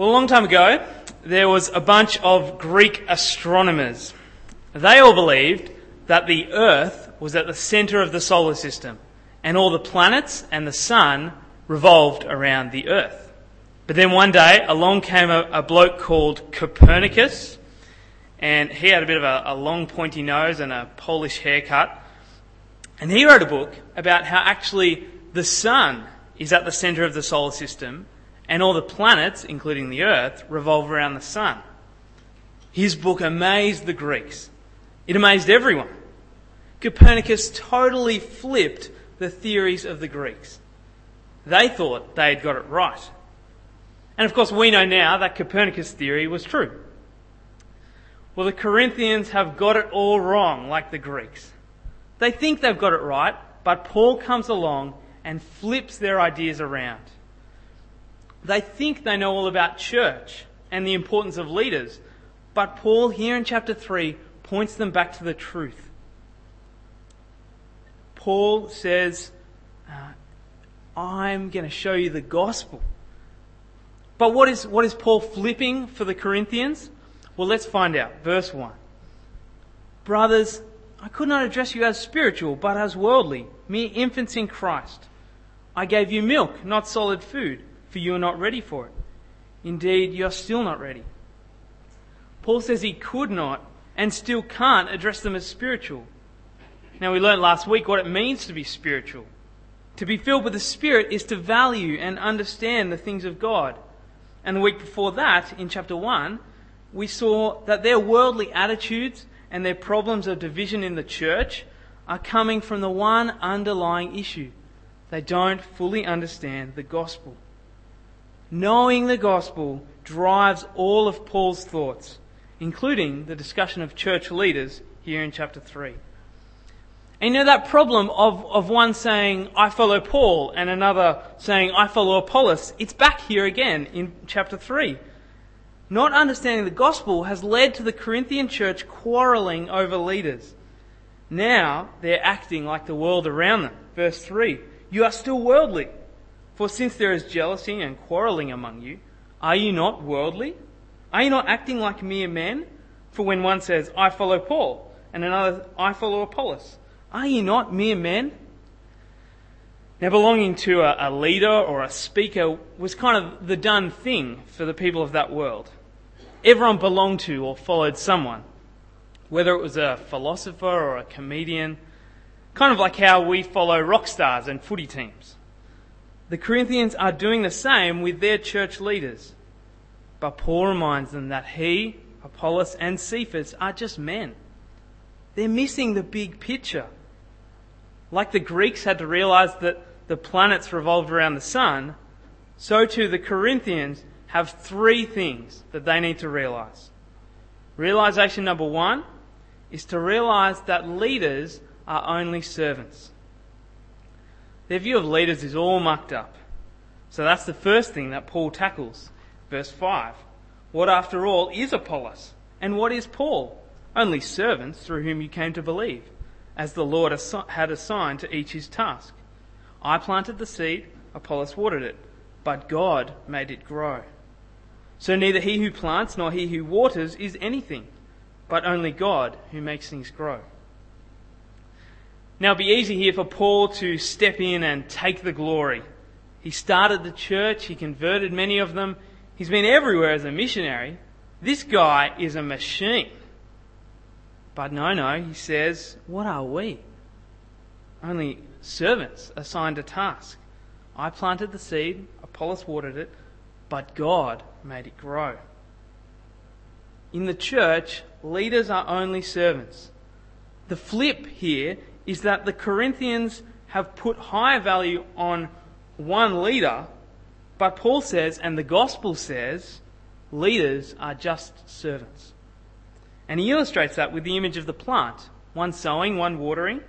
Well, a long time ago, there was a bunch of Greek astronomers. They all believed that the Earth was at the center of the solar system, and all the planets and the sun revolved around the Earth. But then one day, along came a, a bloke called Copernicus, and he had a bit of a, a long pointy nose and a Polish haircut. And he wrote a book about how actually the sun is at the center of the solar system and all the planets, including the Earth, revolve around the sun. His book amazed the Greeks. It amazed everyone. Copernicus totally flipped the theories of the Greeks. They thought they had got it right. And of course, we know now that Copernicus' theory was true. Well, the Corinthians have got it all wrong, like the Greeks. They think they've got it right, but Paul comes along and flips their ideas around. They think they know all about church and the importance of leaders, but Paul here in chapter 3 points them back to the truth. Paul says, uh, I'm going to show you the gospel. But what is, what is Paul flipping for the Corinthians? Well, let's find out. Verse 1. Brothers, I could not address you as spiritual, but as worldly, mere infants in Christ. I gave you milk, not solid food for you are not ready for it. Indeed, you are still not ready. Paul says he could not and still can't address them as spiritual. Now, we learned last week what it means to be spiritual. To be filled with the Spirit is to value and understand the things of God. And the week before that, in chapter 1, we saw that their worldly attitudes and their problems of division in the church are coming from the one underlying issue. They don't fully understand the gospel. Knowing the gospel drives all of Paul's thoughts, including the discussion of church leaders here in chapter 3. And you know that problem of, of one saying, I follow Paul, and another saying, I follow Apollos, it's back here again in chapter 3. Not understanding the gospel has led to the Corinthian church quarreling over leaders. Now they're acting like the world around them. Verse 3 You are still worldly. For since there is jealousy and quarreling among you, are you not worldly? Are you not acting like mere men? For when one says, I follow Paul, and another, I follow Apollos, are you not mere men? Now, belonging to a, a, leader or a speaker was kind of the done thing for the people of that world. Everyone belonged to or followed someone, whether it was a philosopher or a comedian, kind of like how we follow rock stars and footy teams. The Corinthians are doing the same with their church leaders. But Paul reminds them that he, Apollos, and Cephas are just men. They're missing the big picture. Like the Greeks had to realize that the planets revolved around the sun, so too the Corinthians have three things that they need to realize. Realization number one is to realize that leaders are only servants. Their view of leaders is all mucked up. So that's the first thing that Paul tackles. Verse 5. What, after all, is Apollos? And what is Paul? Only servants through whom you came to believe, as the Lord had assigned to each his task. I planted the seed, Apollos watered it, but God made it grow. So neither he who plants nor he who waters is anything, but only God who makes things grow. Now, it'd be easy here for Paul to step in and take the glory. He started the church, he converted many of them, he's been everywhere as a missionary. This guy is a machine. But no, no, he says, what are we? Only servants assigned a task. I planted the seed, Apollos watered it, but God made it grow. In the church, leaders are only servants. The flip here is that the Corinthians have put higher value on one leader, but Paul says, and the gospel says, leaders are just servants. And he illustrates that with the image of the plant one sowing, one watering.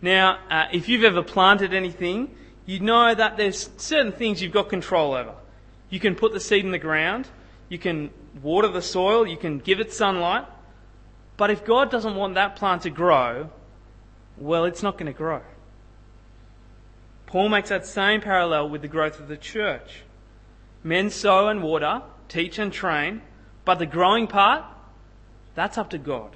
Now, uh, if you've ever planted anything, you know that there's certain things you've got control over. You can put the seed in the ground, you can water the soil, you can give it sunlight. But if God doesn't want that plant to grow, well, it's not going to grow. Paul makes that same parallel with the growth of the church. Men sow and water teach and train, but the growing part, that's up to God.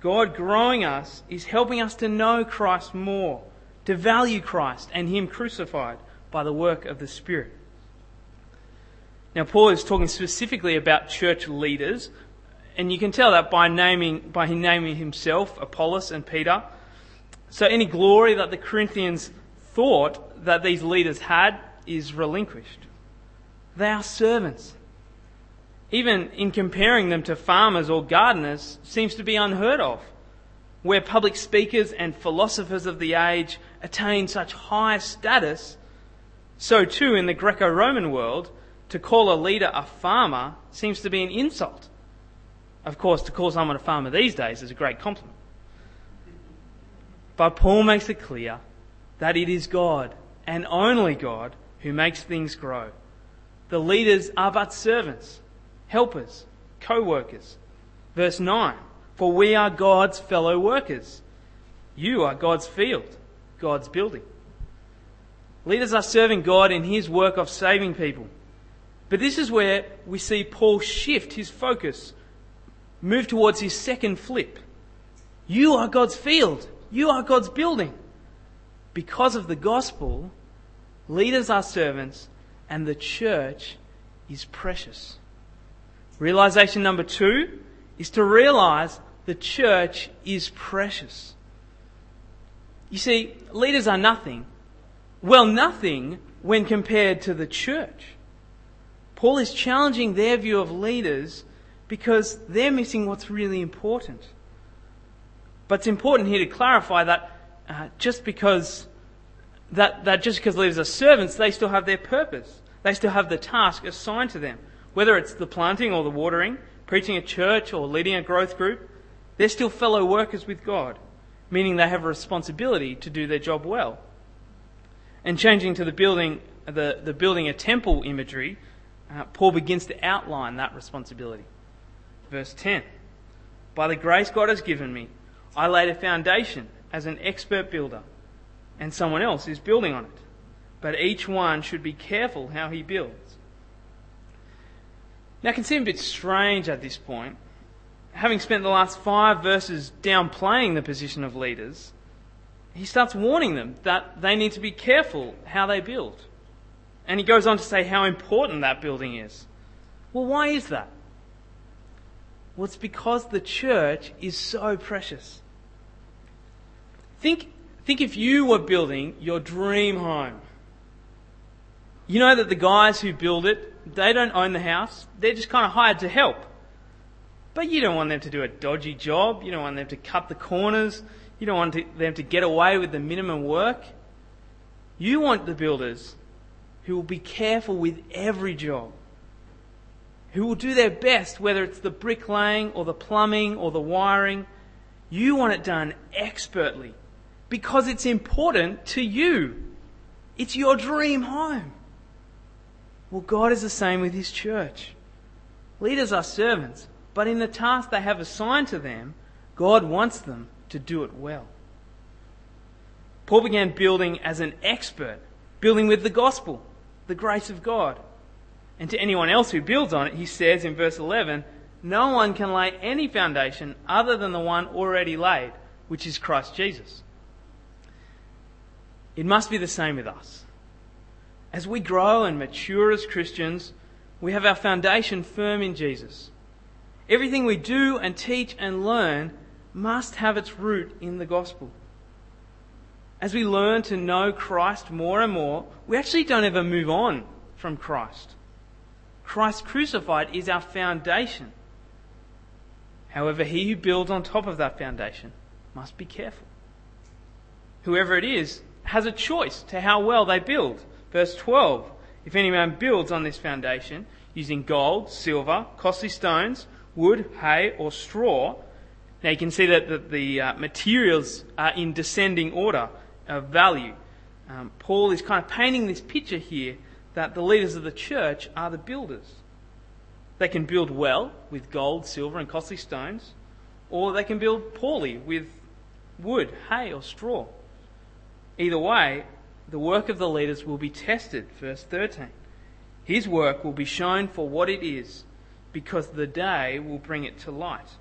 God growing us is helping us to know Christ more, to value Christ and Him crucified by the work of the Spirit. Now, Paul is talking specifically about church leaders, and you can tell that by naming, by him naming himself, Apollos and Peter. So any glory that the Corinthians thought that these leaders had is relinquished. They are servants. Even in comparing them to farmers or gardeners seems to be unheard of. Where public speakers and philosophers of the age attain such high status, so too in the Greco-Roman world, to call a leader a farmer seems to be an insult. Of course, to call someone a farmer these days is a great compliment. But Paul makes it clear that it is God and only God who makes things grow. The leaders are but servants, helpers, co-workers. Verse 9, for we are God's fellow workers. You are God's field, God's building. Leaders are serving God in His work of saving people. But this is where we see Paul shift his focus, move towards his second flip. You are God's field. You are God's building. Because of the gospel, leaders are servants and the church is precious. Realization number two is to realize the church is precious. You see, leaders are nothing. Well, nothing when compared to the church. Paul is challenging their view of leaders because they're missing what's really important. But it's important here to clarify that uh, just because that, that just because leaders are servants, they still have their purpose. They still have the task assigned to them. Whether it's the planting or the watering, preaching a church or leading a growth group, they're still fellow workers with God, meaning they have a responsibility to do their job well. And changing to the building, the, the building a temple imagery, uh, Paul begins to outline that responsibility. Verse 10 By the grace God has given me, I laid a foundation as an expert builder and someone else is building on it. But each one should be careful how he builds. Now, it can seem a bit strange at this point. Having spent the last five verses downplaying the position of leaders, he starts warning them that they need to be careful how they build. And he goes on to say how important that building is. Well, why is that? Well, it's because the church is so precious. Think Think if you were building your dream home. You know that the guys who build it, they don't own the house. They're just kind of hired to help. But you don't want them to do a dodgy job. You don't want them to cut the corners. You don't want to, them to get away with the minimum work. You want the builders who will be careful with every job. Who will do their best, whether it's the bricklaying or the plumbing or the wiring. You want it done expertly because it's important to you. It's your dream home. Well, God is the same with His church. Leaders are servants, but in the task they have assigned to them, God wants them to do it well. Paul began building as an expert, building with the gospel, the grace of God. And to anyone else who builds on it, he says in verse 11, no one can lay any foundation other than the one already laid, which is Christ Jesus. It must be the same with us. As we grow and mature as Christians, we have our foundation firm in Jesus. Everything we do and teach and learn must have its root in the gospel. As we learn to know Christ more and more, we actually don't ever move on from Christ. Christ crucified is our foundation. However, he who builds on top of that foundation must be careful. Whoever it is has a choice to how well they build. Verse 12 If any man builds on this foundation using gold, silver, costly stones, wood, hay, or straw, now you can see that the, the uh, materials are in descending order of value. Um, Paul is kind of painting this picture here that the leaders of the church are the builders. They can build well with gold, silver, and costly stones, or they can build poorly with wood, hay, or straw. Either way, the work of the leaders will be tested. Verse 13. His work will be shown for what it is, because the day will bring it to light.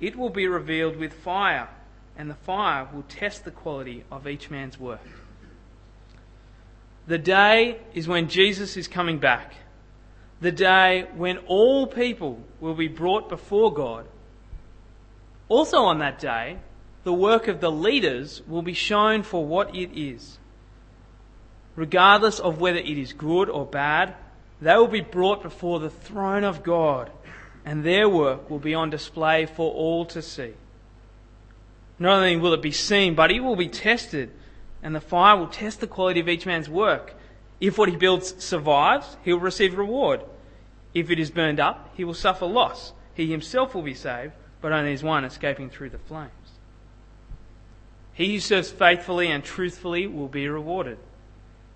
It will be revealed with fire, and the fire will test the quality of each man's work. The day is when Jesus is coming back. The day when all people will be brought before God. Also on that day, the work of the leaders will be shown for what it is. Regardless of whether it is good or bad, they will be brought before the throne of God, and their work will be on display for all to see. Not only will it be seen, but it will be tested, and the fire will test the quality of each man's work. If what he builds survives, he will receive reward. If it is burned up, he will suffer loss. He himself will be saved, but only as one escaping through the flames. He who serves faithfully and truthfully will be rewarded.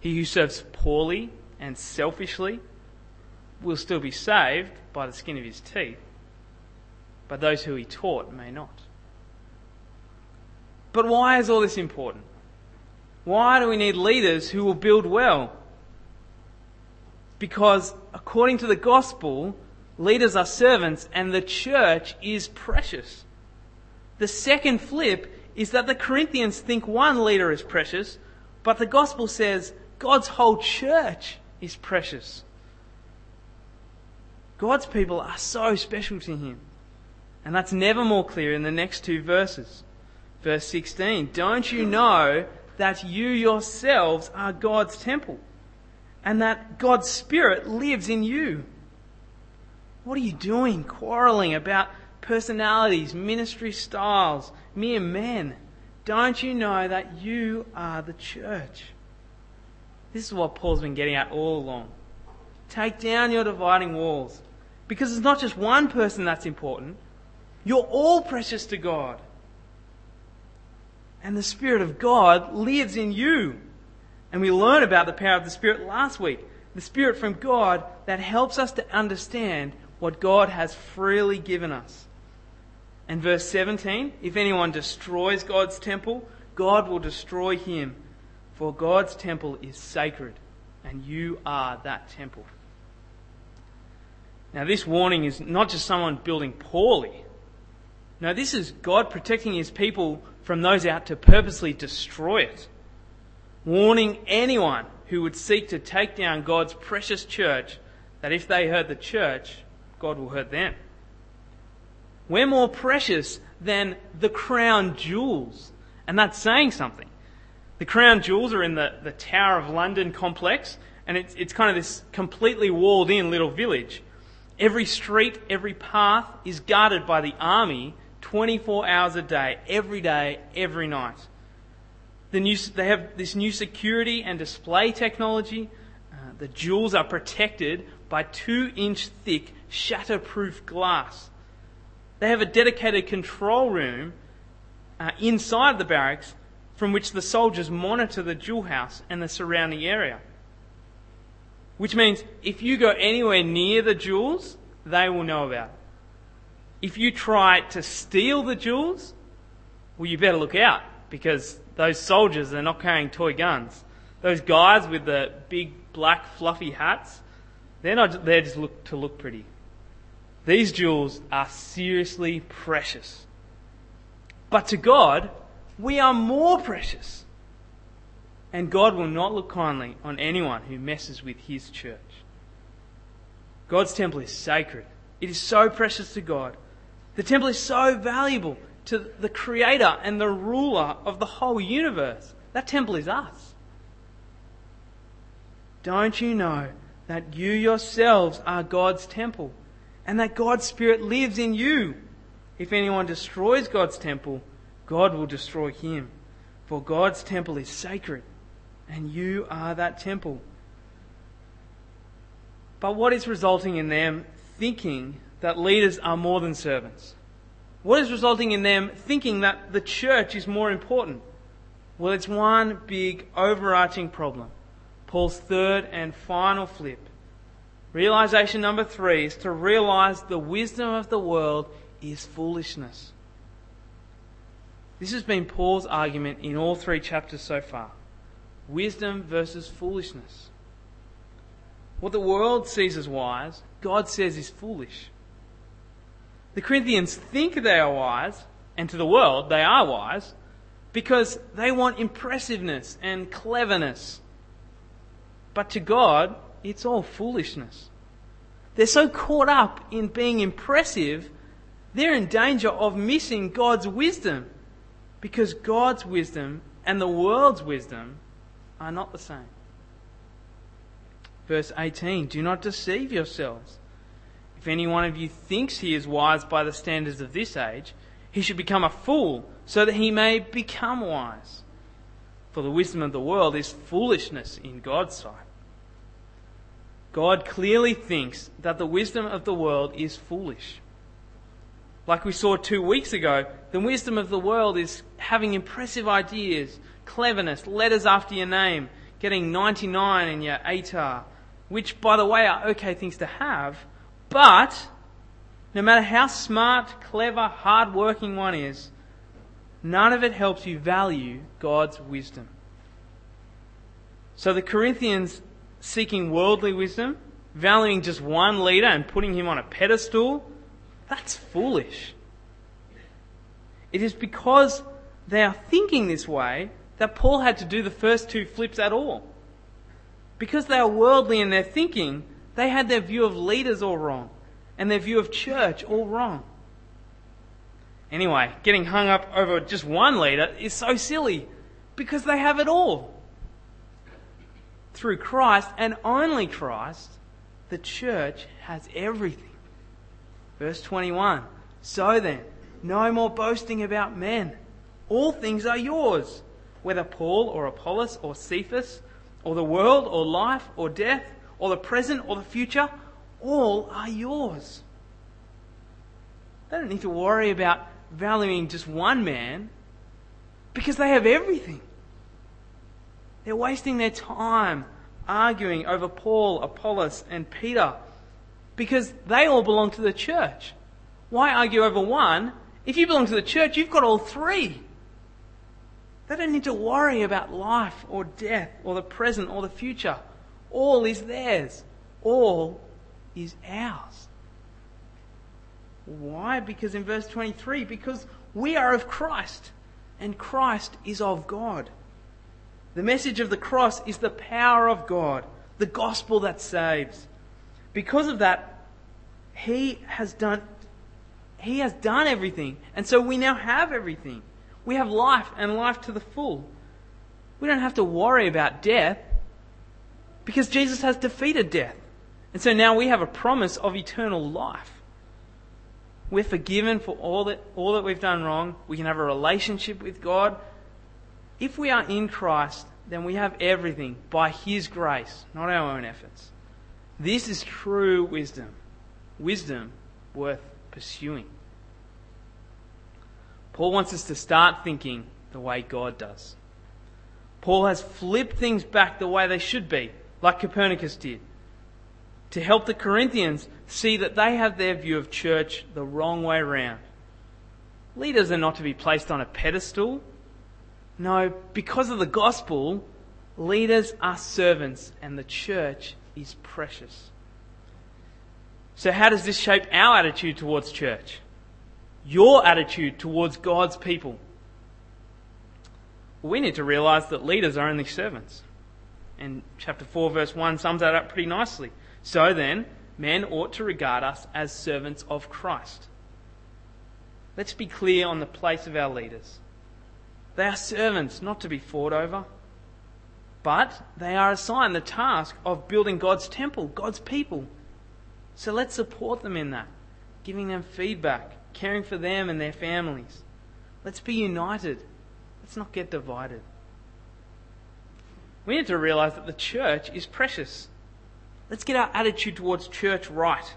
He who serves poorly and selfishly will still be saved by the skin of his teeth, but those who he taught may not. But why is all this important? Why do we need leaders who will build well? Because according to the gospel, leaders are servants and the church is precious. The second flip is that the Corinthians think one leader is precious, but the gospel says God's whole church is precious. God's people are so special to him. And that's never more clear in the next two verses. Verse 16 Don't you know that you yourselves are God's temple and that God's Spirit lives in you? What are you doing quarreling about personalities, ministry styles, mere men? Don't you know that you are the church? This is what Paul's been getting at all along. Take down your dividing walls. Because it's not just one person that's important. You're all precious to God. And the Spirit of God lives in you. And we learned about the power of the Spirit last week. The Spirit from God that helps us to understand what God has freely given us. And verse 17 if anyone destroys God's temple, God will destroy him. For God's temple is sacred, and you are that temple. Now, this warning is not just someone building poorly. No, this is God protecting his people from those out to purposely destroy it. Warning anyone who would seek to take down God's precious church that if they hurt the church, God will hurt them. We're more precious than the crown jewels. And that's saying something. The crown jewels are in the, the Tower of London complex, and it's, it's kind of this completely walled in little village. Every street, every path is guarded by the army 24 hours a day, every day, every night. The new, they have this new security and display technology. Uh, the jewels are protected by two inch thick shatterproof glass. They have a dedicated control room uh, inside the barracks from which the soldiers monitor the jewel house and the surrounding area. Which means if you go anywhere near the jewels, they will know about it. If you try to steal the jewels, well, you better look out because those soldiers are not carrying toy guns. Those guys with the big black fluffy hats, they're not there just look, to look pretty. These jewels are seriously precious. But to God, we are more precious. And God will not look kindly on anyone who messes with his church. God's temple is sacred. It is so precious to God. The temple is so valuable to the creator and the ruler of the whole universe. That temple is us. Don't you know that you yourselves are God's temple and that God's Spirit lives in you? If anyone destroys God's temple, God will destroy him. For God's temple is sacred, and you are that temple. But what is resulting in them thinking that leaders are more than servants? What is resulting in them thinking that the church is more important? Well, it's one big overarching problem. Paul's third and final flip. Realization number three is to realize the wisdom of the world is foolishness. This has been Paul's argument in all three chapters so far wisdom versus foolishness. What the world sees as wise, God says is foolish. The Corinthians think they are wise, and to the world they are wise, because they want impressiveness and cleverness. But to God, it's all foolishness. They're so caught up in being impressive, they're in danger of missing God's wisdom, because God's wisdom and the world's wisdom are not the same. Verse 18 Do not deceive yourselves. If any one of you thinks he is wise by the standards of this age, he should become a fool so that he may become wise. For the wisdom of the world is foolishness in God's sight. God clearly thinks that the wisdom of the world is foolish. Like we saw two weeks ago, the wisdom of the world is having impressive ideas, cleverness, letters after your name, getting 99 in your ATAR, which, by the way, are okay things to have, but no matter how smart, clever, hard-working one is, none of it helps you value God's wisdom. So the Corinthians seeking worldly wisdom, valuing just one leader and putting him on a pedestal, that's foolish. It is because they are thinking this way that Paul had to do the first two flips at all. Because they are worldly in their thinking, they had their view of leaders all wrong and their view of church all wrong. Anyway, getting hung up over just one leader is so silly because they have it all. Through Christ and only Christ, the church has everything. Verse 21 So then, no more boasting about men. All things are yours, whether Paul or Apollos or Cephas or the world or life or death or the present or the future, all are yours. They don't need to worry about valuing just one man because they have everything. They're wasting their time arguing over Paul, Apollos, and Peter because they all belong to the church. Why argue over one? If you belong to the church, you've got all three. They don't need to worry about life or death or the present or the future. All is theirs. All is ours. Why? Because in verse 23, because we are of Christ and Christ is of God. The message of the cross is the power of God, the gospel that saves. Because of that, he has done he has done everything. And so we now have everything. We have life and life to the full. We don't have to worry about death because Jesus has defeated death. And so now we have a promise of eternal life. We're forgiven for all that, all that we've done wrong. We can have a relationship with God. If we are in Christ, then we have everything by His grace, not our own efforts. This is true wisdom. Wisdom worth pursuing. Paul wants us to start thinking the way God does. Paul has flipped things back the way they should be, like Copernicus did, to help the Corinthians see that they have their view of church the wrong way round. Leaders are not to be placed on a pedestal. No, because of the gospel, leaders are servants and the church is precious. So, how does this shape our attitude towards church? your attitude towards God's people? we need to realize that leaders are only servants. And chapter 4, verse 1 sums that up pretty nicely. So then, men ought to regard us as servants of Christ. Let's be clear on the place of our leaders. They are servants, not to be fought over, but they are assigned the task of building God's temple, God's people. So let's support them in that, giving them feedback, caring for them and their families. Let's be united. Let's not get divided. We need to realize that the church is precious. Let's get our attitude towards church right.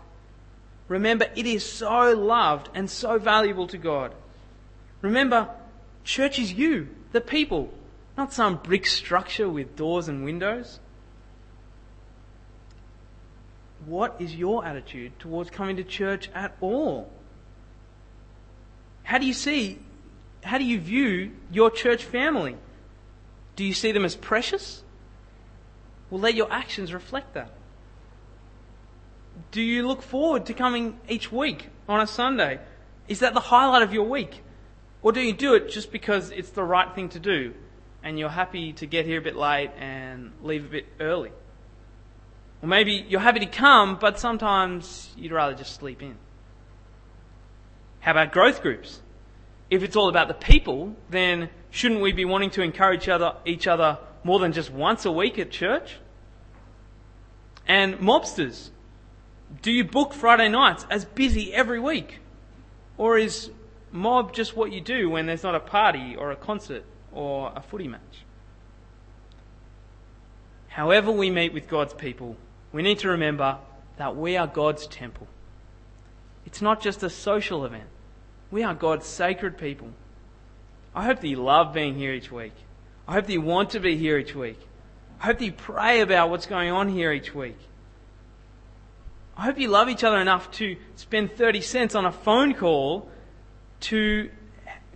Remember, it is so loved and so valuable to God. Remember, church is you, the people, not some brick structure with doors and windows. What is your attitude towards coming to church at all? How do you see, how do you view your church family? Do you see them as precious? Well, let your actions reflect that. do you look forward to coming each week on a Sunday? Is that the highlight of your week? Or do you do it just because it's the right thing to do and you're happy to get here a bit late and leave a bit early? Or maybe you're happy to come, but sometimes you'd rather just sleep in. How about growth groups? If it's all about the people, then shouldn't we be wanting to encourage each other, each other more than just once a week at church? And mobsters, do you book Friday nights as busy every week? Or is mob just what you do when there's not a party or a concert or a footy match? However, we meet with God's people, we need to remember that we are God's temple. It's not just a social event. We are God's sacred people. I hope that you love being here each week. I hope that you want to be here each week. I hope that you pray about what's going on here each week. I hope you love each other enough to spend 30 cents on a phone call to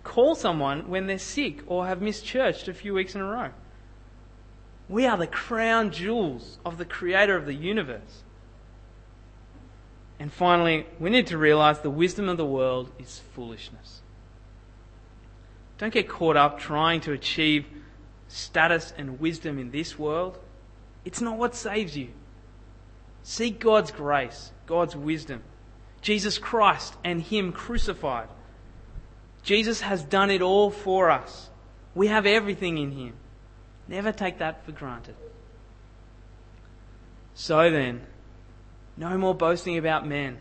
call someone when they're sick or have missed church a few weeks in a row. We are the crown jewels of the creator of the universe. And finally, we need to realize the wisdom of the world is foolishness. Don't get caught up trying to achieve status and wisdom in this world. It's not what saves you. Seek God's grace, God's wisdom, Jesus Christ and Him crucified. Jesus has done it all for us. We have everything in Him. Never take that for granted. So then, no more boasting about men.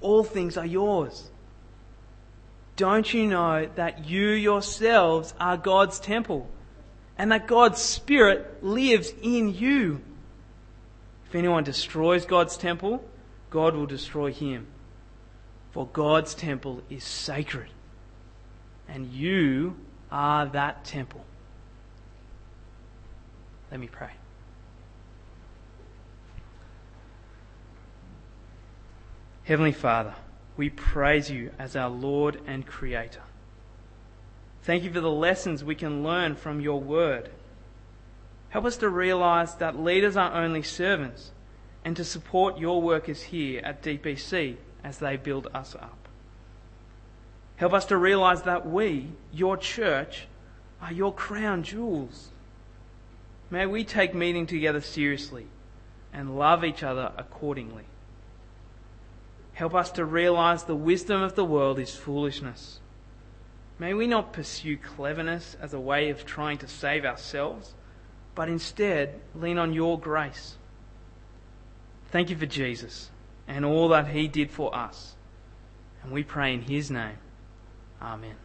All things are yours. Don't you know that you yourselves are God's temple and that God's Spirit lives in you? If anyone destroys God's temple, God will destroy him. For God's temple is sacred, and you are that temple. Let me pray. Heavenly Father, we praise you as our Lord and Creator. Thank you for the lessons we can learn from your word. Help us to realize that leaders are only servants and to support your workers here at DPC as they build us up. Help us to realize that we, your church, are your crown jewels. May we take meeting together seriously and love each other accordingly. Help us to realize the wisdom of the world is foolishness. May we not pursue cleverness as a way of trying to save ourselves, but instead lean on your grace. Thank you for Jesus and all that he did for us. And we pray in his name. Amen.